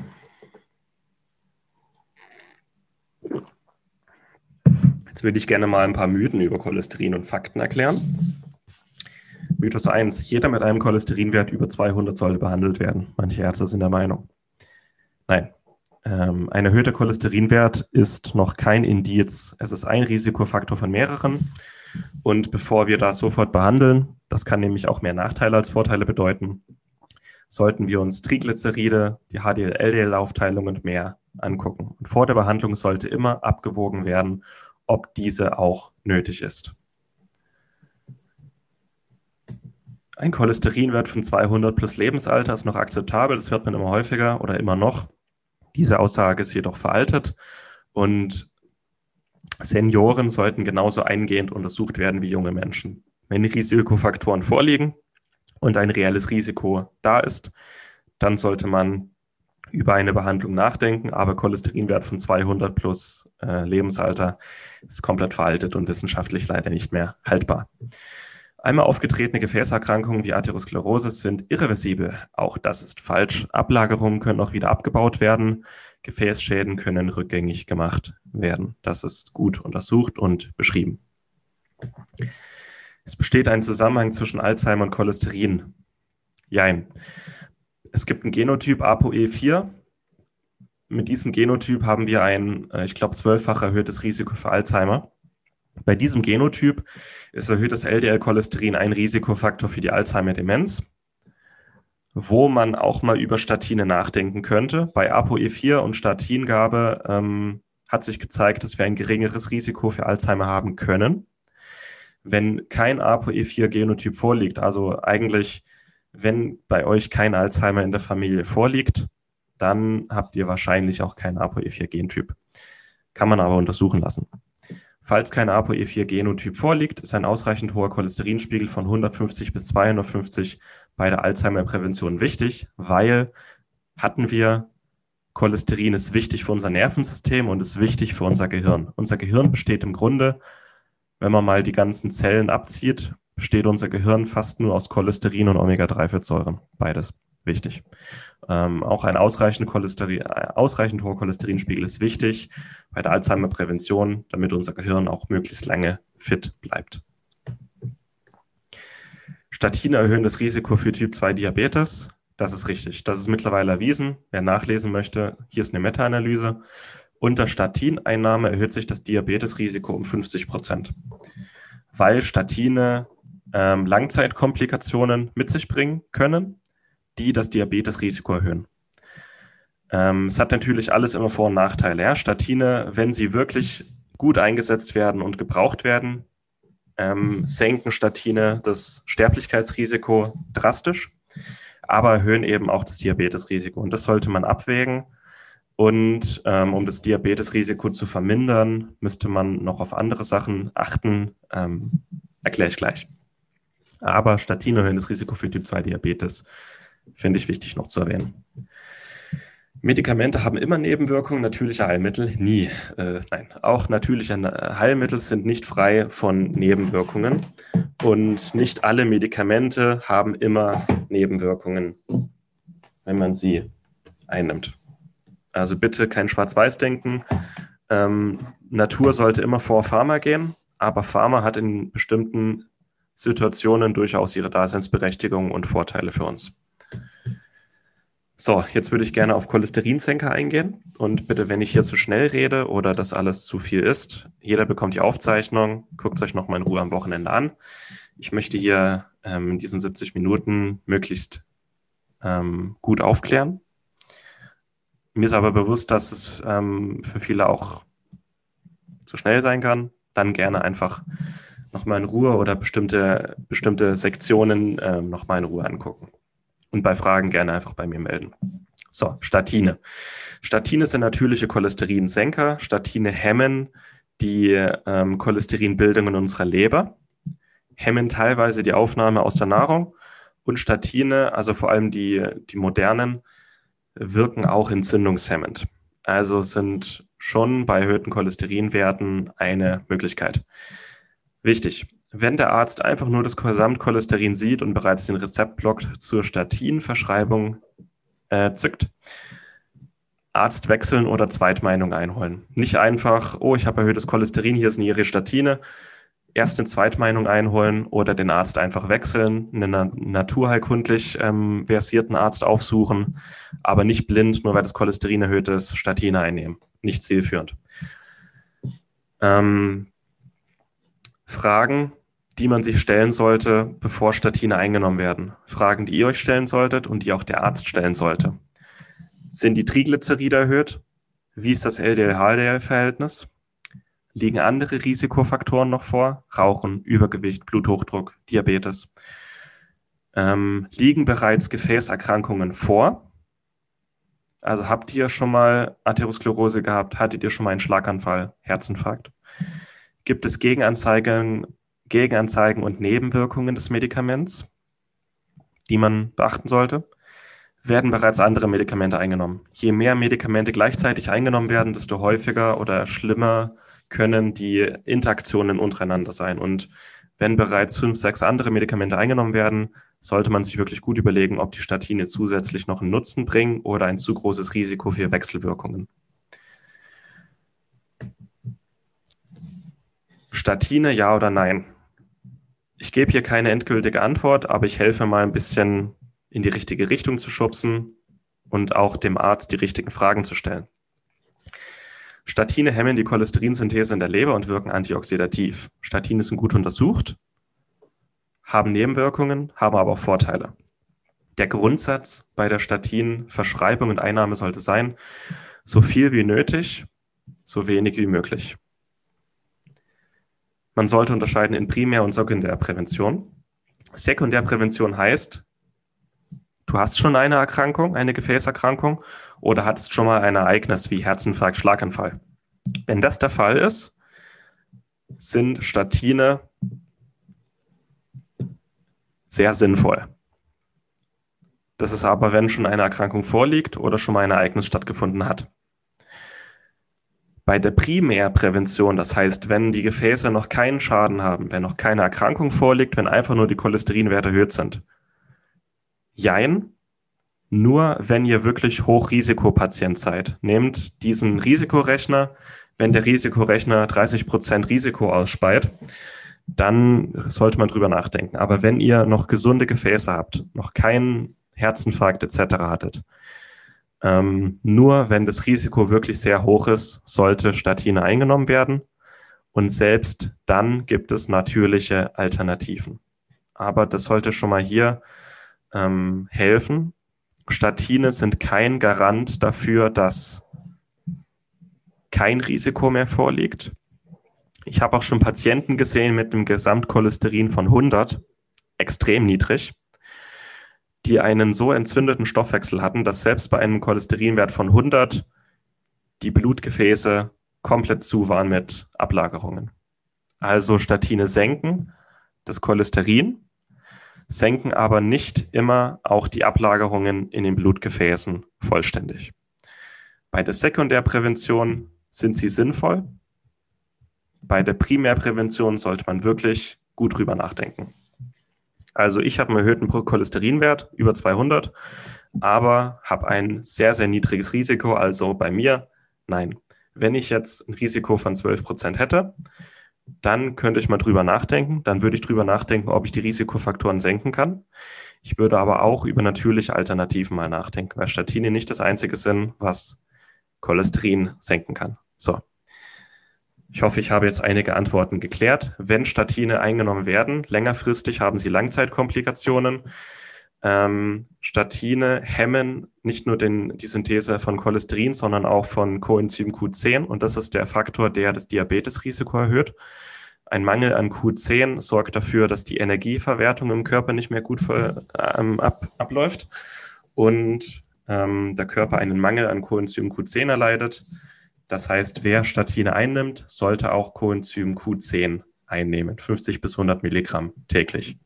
Jetzt würde ich gerne mal ein paar Mythen über Cholesterin und Fakten erklären. Mythos 1. Jeder mit einem Cholesterinwert über 200 sollte behandelt werden. Manche Ärzte sind der Meinung. Nein. Ähm, ein erhöhter Cholesterinwert ist noch kein Indiz. Es ist ein Risikofaktor von mehreren. Und bevor wir das sofort behandeln, das kann nämlich auch mehr Nachteile als Vorteile bedeuten, sollten wir uns Triglyceride, die HDL-LDL-Aufteilung und mehr angucken. Und vor der Behandlung sollte immer abgewogen werden, ob diese auch nötig ist. Ein Cholesterinwert von 200 plus Lebensalter ist noch akzeptabel, das hört man immer häufiger oder immer noch. Diese Aussage ist jedoch veraltet und Senioren sollten genauso eingehend untersucht werden wie junge Menschen. Wenn Risikofaktoren vorliegen und ein reelles Risiko da ist, dann sollte man über eine Behandlung nachdenken, aber Cholesterinwert von 200 plus äh, Lebensalter ist komplett veraltet und wissenschaftlich leider nicht mehr haltbar. Einmal aufgetretene Gefäßerkrankungen wie Atherosklerose sind irreversibel. Auch das ist falsch. Ablagerungen können auch wieder abgebaut werden. Gefäßschäden können rückgängig gemacht werden. Das ist gut untersucht und beschrieben. Es besteht ein Zusammenhang zwischen Alzheimer und Cholesterin. Jein. Es gibt ein Genotyp ApoE4. Mit diesem Genotyp haben wir ein, äh, ich glaube, zwölffach erhöhtes Risiko für Alzheimer. Bei diesem Genotyp ist erhöhtes LDL-Cholesterin ein Risikofaktor für die Alzheimer-Demenz, wo man auch mal über Statine nachdenken könnte. Bei ApoE4 und Statingabe ähm, hat sich gezeigt, dass wir ein geringeres Risiko für Alzheimer haben können. Wenn kein ApoE4-Genotyp vorliegt, also eigentlich wenn bei euch kein Alzheimer in der Familie vorliegt, dann habt ihr wahrscheinlich auch keinen ApoE4-Gentyp. Kann man aber untersuchen lassen. Falls kein ApoE4-Genotyp vorliegt, ist ein ausreichend hoher Cholesterinspiegel von 150 bis 250 bei der Alzheimer-Prävention wichtig, weil hatten wir Cholesterin ist wichtig für unser Nervensystem und ist wichtig für unser Gehirn. Unser Gehirn besteht im Grunde, wenn man mal die ganzen Zellen abzieht, besteht unser Gehirn fast nur aus Cholesterin und Omega-3-Fettsäuren. Beides wichtig. Ähm, auch ein ausreichend, Cholesterin, äh, ausreichend hoher Cholesterinspiegel ist wichtig bei der Alzheimer-Prävention, damit unser Gehirn auch möglichst lange fit bleibt. Statine erhöhen das Risiko für Typ 2 Diabetes. Das ist richtig. Das ist mittlerweile erwiesen. Wer nachlesen möchte, hier ist eine Meta-Analyse. Unter Statineinnahme erhöht sich das Diabetesrisiko um 50 Prozent, weil Statine ähm, Langzeitkomplikationen mit sich bringen können, die das Diabetesrisiko erhöhen. Ähm, es hat natürlich alles immer Vor- und Nachteile. Ja? Statine, wenn sie wirklich gut eingesetzt werden und gebraucht werden, ähm, senken Statine das Sterblichkeitsrisiko drastisch, aber erhöhen eben auch das Diabetesrisiko. Und das sollte man abwägen. Und ähm, um das Diabetesrisiko zu vermindern, müsste man noch auf andere Sachen achten. Ähm, erkläre ich gleich. Aber Statine erhöhen das Risiko für Typ 2 Diabetes, finde ich wichtig noch zu erwähnen. Medikamente haben immer Nebenwirkungen, natürliche Heilmittel nie. Äh, nein, auch natürliche Heilmittel sind nicht frei von Nebenwirkungen und nicht alle Medikamente haben immer Nebenwirkungen, wenn man sie einnimmt. Also bitte kein Schwarz-Weiß-Denken. Ähm, Natur sollte immer vor Pharma gehen, aber Pharma hat in bestimmten Situationen durchaus ihre Daseinsberechtigung und Vorteile für uns. So, jetzt würde ich gerne auf Cholesterinsenker eingehen. Und bitte, wenn ich hier zu schnell rede oder das alles zu viel ist, jeder bekommt die Aufzeichnung, guckt es euch nochmal in Ruhe am Wochenende an. Ich möchte hier ähm, in diesen 70 Minuten möglichst ähm, gut aufklären. Mir ist aber bewusst, dass es ähm, für viele auch zu schnell sein kann. Dann gerne einfach nochmal in Ruhe oder bestimmte, bestimmte Sektionen äh, nochmal in Ruhe angucken. Und bei Fragen gerne einfach bei mir melden. So, Statine. Statine sind natürliche Cholesterinsenker. Statine hemmen die ähm, Cholesterinbildung in unserer Leber, hemmen teilweise die Aufnahme aus der Nahrung und Statine, also vor allem die, die modernen, wirken auch entzündungshemmend. Also sind schon bei erhöhten Cholesterinwerten eine Möglichkeit. Wichtig, wenn der Arzt einfach nur das Gesamtcholesterin sieht und bereits den Rezeptblock zur Statinverschreibung äh, zückt, Arzt wechseln oder Zweitmeinung einholen. Nicht einfach, oh, ich habe erhöhtes Cholesterin, hier ist eine Statine. Erst eine Zweitmeinung einholen oder den Arzt einfach wechseln, einen naturheilkundlich ähm, versierten Arzt aufsuchen, aber nicht blind, nur weil das Cholesterin erhöht ist, Statine einnehmen. Nicht zielführend. Ähm, Fragen, die man sich stellen sollte, bevor Statine eingenommen werden. Fragen, die ihr euch stellen solltet und die auch der Arzt stellen sollte. Sind die Triglyceride erhöht? Wie ist das LDL-HDL-Verhältnis? Liegen andere Risikofaktoren noch vor? Rauchen, Übergewicht, Bluthochdruck, Diabetes. Ähm, liegen bereits Gefäßerkrankungen vor? Also habt ihr schon mal Atherosklerose gehabt? Hattet ihr schon mal einen Schlaganfall, Herzinfarkt? Gibt es Gegenanzeigen, Gegenanzeigen und Nebenwirkungen des Medikaments, die man beachten sollte? werden bereits andere Medikamente eingenommen. Je mehr Medikamente gleichzeitig eingenommen werden, desto häufiger oder schlimmer können die Interaktionen untereinander sein. Und wenn bereits fünf, sechs andere Medikamente eingenommen werden, sollte man sich wirklich gut überlegen, ob die Statine zusätzlich noch einen Nutzen bringen oder ein zu großes Risiko für Wechselwirkungen. Statine, ja oder nein? Ich gebe hier keine endgültige Antwort, aber ich helfe mal ein bisschen in die richtige Richtung zu schubsen und auch dem Arzt die richtigen Fragen zu stellen. Statine hemmen die Cholesterinsynthese in der Leber und wirken antioxidativ. Statine sind gut untersucht, haben Nebenwirkungen, haben aber auch Vorteile. Der Grundsatz bei der Statinverschreibung und Einnahme sollte sein, so viel wie nötig, so wenig wie möglich. Man sollte unterscheiden in Primär- und Sekundärprävention. Sekundärprävention heißt, du hast schon eine Erkrankung, eine Gefäßerkrankung oder hattest schon mal ein Ereignis wie Herzinfarkt, Schlaganfall. Wenn das der Fall ist, sind Statine sehr sinnvoll. Das ist aber, wenn schon eine Erkrankung vorliegt oder schon mal ein Ereignis stattgefunden hat. Bei der Primärprävention, das heißt, wenn die Gefäße noch keinen Schaden haben, wenn noch keine Erkrankung vorliegt, wenn einfach nur die Cholesterinwerte erhöht sind, Jein. Nur wenn ihr wirklich Hochrisikopatient seid. Nehmt diesen Risikorechner. Wenn der Risikorechner 30% Risiko ausspeit, dann sollte man drüber nachdenken. Aber wenn ihr noch gesunde Gefäße habt, noch keinen Herzinfarkt etc. hattet, ähm, nur wenn das Risiko wirklich sehr hoch ist, sollte Statine eingenommen werden. Und selbst dann gibt es natürliche Alternativen. Aber das sollte schon mal hier ähm, helfen. Statine sind kein Garant dafür, dass kein Risiko mehr vorliegt. Ich habe auch schon Patienten gesehen mit einem Gesamtcholesterin von 100, extrem niedrig, die einen so entzündeten Stoffwechsel hatten, dass selbst bei einem Cholesterinwert von 100 die Blutgefäße komplett zu waren mit Ablagerungen. Also Statine senken das Cholesterin, senken aber nicht immer auch die Ablagerungen in den Blutgefäßen vollständig. Bei der Sekundärprävention sind sie sinnvoll. Bei der Primärprävention sollte man wirklich gut drüber nachdenken. Also ich habe einen erhöhten Cholesterinwert über 200, aber habe ein sehr, sehr niedriges Risiko. Also bei mir, nein. Wenn ich jetzt ein Risiko von 12 Prozent hätte, dann könnte ich mal drüber nachdenken. Dann würde ich drüber nachdenken, ob ich die Risikofaktoren senken kann. Ich würde aber auch über natürliche Alternativen mal nachdenken, weil Statine nicht das einzige sind, was Cholesterin senken kann. So. Ich hoffe, ich habe jetzt einige Antworten geklärt. Wenn Statine eingenommen werden, längerfristig haben sie Langzeitkomplikationen. Ähm, Statine hemmen nicht nur den, die Synthese von Cholesterin, sondern auch von Coenzym Q10 und das ist der Faktor, der das Diabetesrisiko erhöht. Ein Mangel an Q10 sorgt dafür, dass die Energieverwertung im Körper nicht mehr gut für, ähm, ab, abläuft und ähm, der Körper einen Mangel an Coenzym Q10 erleidet. Das heißt, wer Statine einnimmt, sollte auch Coenzym Q10 einnehmen, 50 bis 100 Milligramm täglich.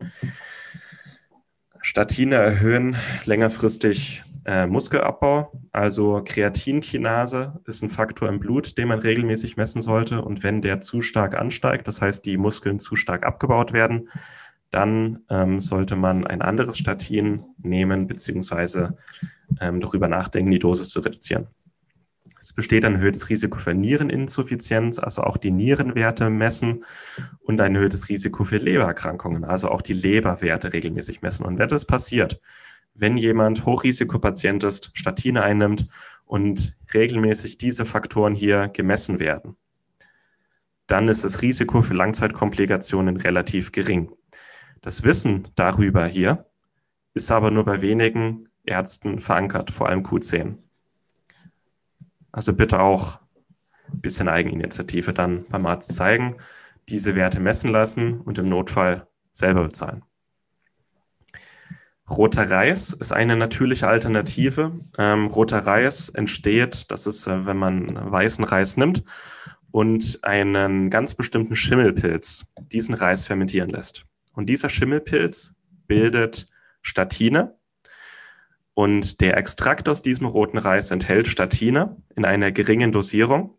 Statine erhöhen längerfristig äh, Muskelabbau. Also Kreatinkinase ist ein Faktor im Blut, den man regelmäßig messen sollte. Und wenn der zu stark ansteigt, das heißt, die Muskeln zu stark abgebaut werden, dann ähm, sollte man ein anderes Statin nehmen, beziehungsweise ähm, darüber nachdenken, die Dosis zu reduzieren. Es besteht ein erhöhtes Risiko für Niereninsuffizienz, also auch die Nierenwerte messen und ein erhöhtes Risiko für Lebererkrankungen, also auch die Leberwerte regelmäßig messen. Und wenn das passiert, wenn jemand Hochrisikopatient ist, Statine einnimmt und regelmäßig diese Faktoren hier gemessen werden, dann ist das Risiko für Langzeitkomplikationen relativ gering. Das Wissen darüber hier ist aber nur bei wenigen Ärzten verankert, vor allem Q10. Also bitte auch ein bisschen Eigeninitiative dann beim Arzt zeigen, diese Werte messen lassen und im Notfall selber bezahlen. Roter Reis ist eine natürliche Alternative. Ähm, roter Reis entsteht, das ist, äh, wenn man weißen Reis nimmt und einen ganz bestimmten Schimmelpilz diesen Reis fermentieren lässt. Und dieser Schimmelpilz bildet Statine Und der Extrakt aus diesem roten Reis enthält Statine in einer geringen Dosierung.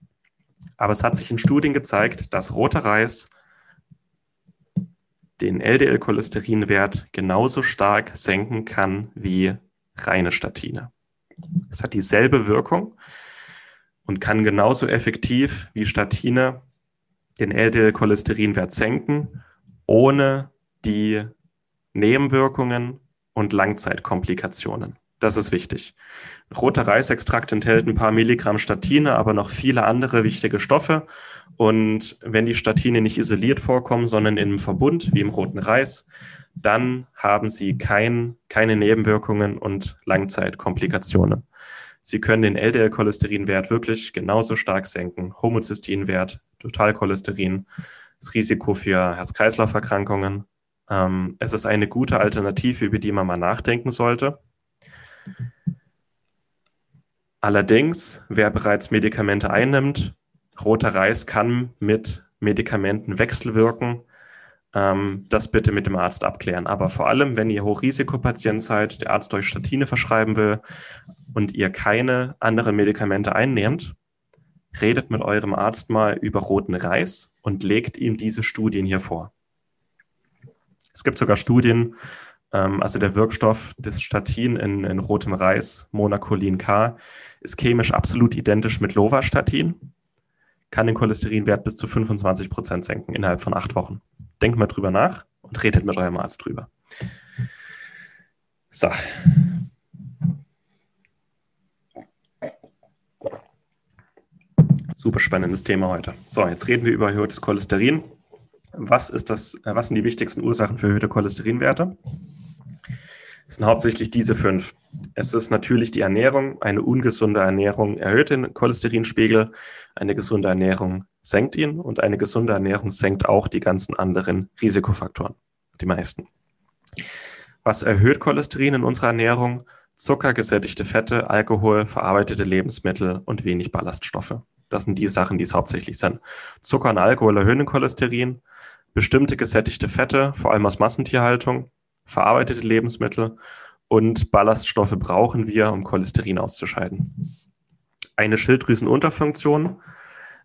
Aber es hat sich in Studien gezeigt, dass roter Reis den LDL-Cholesterinwert genauso stark senken kann wie reine Statine. Es hat dieselbe Wirkung und kann genauso effektiv wie Statine den LDL-Cholesterinwert senken, ohne die Nebenwirkungen und Langzeitkomplikationen. Das ist wichtig. Roter Reisextrakt enthält ein paar Milligramm Statine, aber noch viele andere wichtige Stoffe. Und wenn die Statine nicht isoliert vorkommen, sondern in einem Verbund, wie im roten Reis, dann haben sie kein, keine Nebenwirkungen und Langzeitkomplikationen. Sie können den LDL-Cholesterinwert wirklich genauso stark senken. Homozysteinwert, Totalcholesterin, das Risiko für Herz-Kreislauf-Erkrankungen. Ähm, es ist eine gute Alternative, über die man mal nachdenken sollte. Allerdings, wer bereits Medikamente einnimmt, roter Reis kann mit Medikamenten wechselwirken. Ähm, das bitte mit dem Arzt abklären. Aber vor allem, wenn ihr Hochrisikopatient seid, der Arzt euch Statine verschreiben will und ihr keine anderen Medikamente einnehmt, redet mit eurem Arzt mal über roten Reis und legt ihm diese Studien hier vor. Es gibt sogar Studien, also der Wirkstoff des Statin in, in rotem Reis, Monacolin K, ist chemisch absolut identisch mit Lovastatin, kann den Cholesterinwert bis zu 25 Prozent senken innerhalb von acht Wochen. Denkt mal drüber nach und redet mit eurem Arzt drüber. So. Super spannendes Thema heute. So, jetzt reden wir über erhöhtes Cholesterin. Was, ist das, äh, was sind die wichtigsten Ursachen für erhöhte Cholesterinwerte? Es sind hauptsächlich diese fünf. Es ist natürlich die Ernährung. Eine ungesunde Ernährung erhöht den Cholesterinspiegel. Eine gesunde Ernährung senkt ihn und eine gesunde Ernährung senkt auch die ganzen anderen Risikofaktoren, die meisten. Was erhöht Cholesterin in unserer Ernährung? Zucker, gesättigte Fette, Alkohol, verarbeitete Lebensmittel und wenig Ballaststoffe. Das sind die Sachen, die es hauptsächlich sind. Zucker und Alkohol erhöhen den Cholesterin. Bestimmte gesättigte Fette, vor allem aus Massentierhaltung, verarbeitete Lebensmittel und Ballaststoffe brauchen wir, um Cholesterin auszuscheiden. Eine Schilddrüsenunterfunktion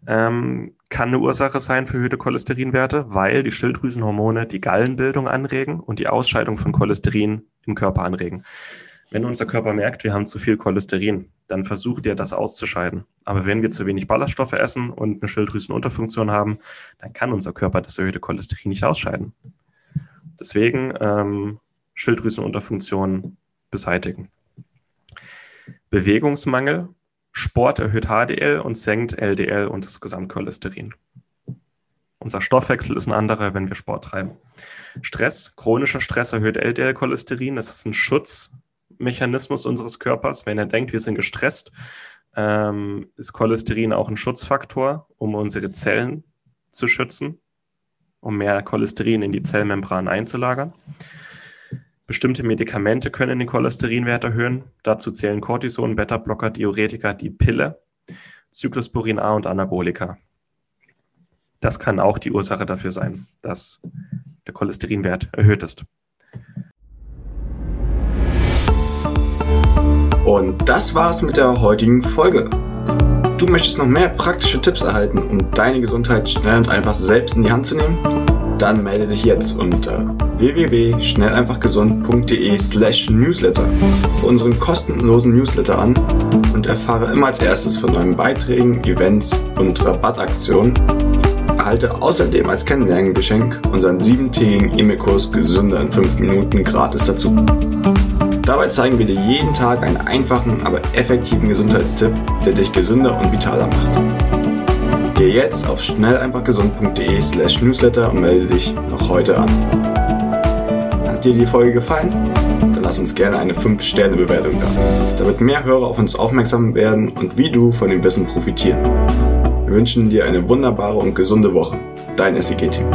ähm, kann eine Ursache sein für erhöhte Cholesterinwerte, weil die Schilddrüsenhormone die Gallenbildung anregen und die Ausscheidung von Cholesterin im Körper anregen. Wenn unser Körper merkt, wir haben zu viel Cholesterin, dann versucht er, das auszuscheiden. Aber wenn wir zu wenig Ballaststoffe essen und eine Schilddrüsenunterfunktion haben, dann kann unser Körper das erhöhte Cholesterin nicht ausscheiden. Deswegen ähm, Schilddrüsenunterfunktion beseitigen. Bewegungsmangel. Sport erhöht HDL und senkt LDL und das Gesamtcholesterin. Unser Stoffwechsel ist ein anderer, wenn wir Sport treiben. Stress, chronischer Stress erhöht LDL-Cholesterin. Das ist ein Schutzmechanismus unseres Körpers. Wenn er denkt, wir sind gestresst, ähm, ist Cholesterin auch ein Schutzfaktor, um unsere Zellen zu schützen um mehr Cholesterin in die Zellmembran einzulagern. Bestimmte Medikamente können den Cholesterinwert erhöhen. Dazu zählen Cortison, Beta-Blocker, Diuretika, die Pille, Cyclosporin A und Anabolika. Das kann auch die Ursache dafür sein, dass der Cholesterinwert erhöht ist. Und das war's mit der heutigen Folge. Du möchtest noch mehr praktische Tipps erhalten, um deine Gesundheit schnell und einfach selbst in die Hand zu nehmen? Dann melde dich jetzt unter www.schnelleinfachgesund.de slash newsletter für unseren kostenlosen Newsletter an und erfahre immer als erstes von neuen Beiträgen, Events und Rabattaktionen. Erhalte außerdem als Kennenlerngeschenk unseren siebentägigen E-Mail-Kurs Gesünder in 5 Minuten gratis dazu. Dabei zeigen wir dir jeden Tag einen einfachen, aber effektiven Gesundheitstipp, der dich gesünder und vitaler macht. Geh jetzt auf schnelleinfachgesund.de slash newsletter und melde dich noch heute an. Hat dir die Folge gefallen? Dann lass uns gerne eine 5-Sterne-Bewertung da, damit mehr Hörer auf uns aufmerksam werden und wie du von dem Wissen profitieren. Wir wünschen dir eine wunderbare und gesunde Woche. Dein SEG-Team.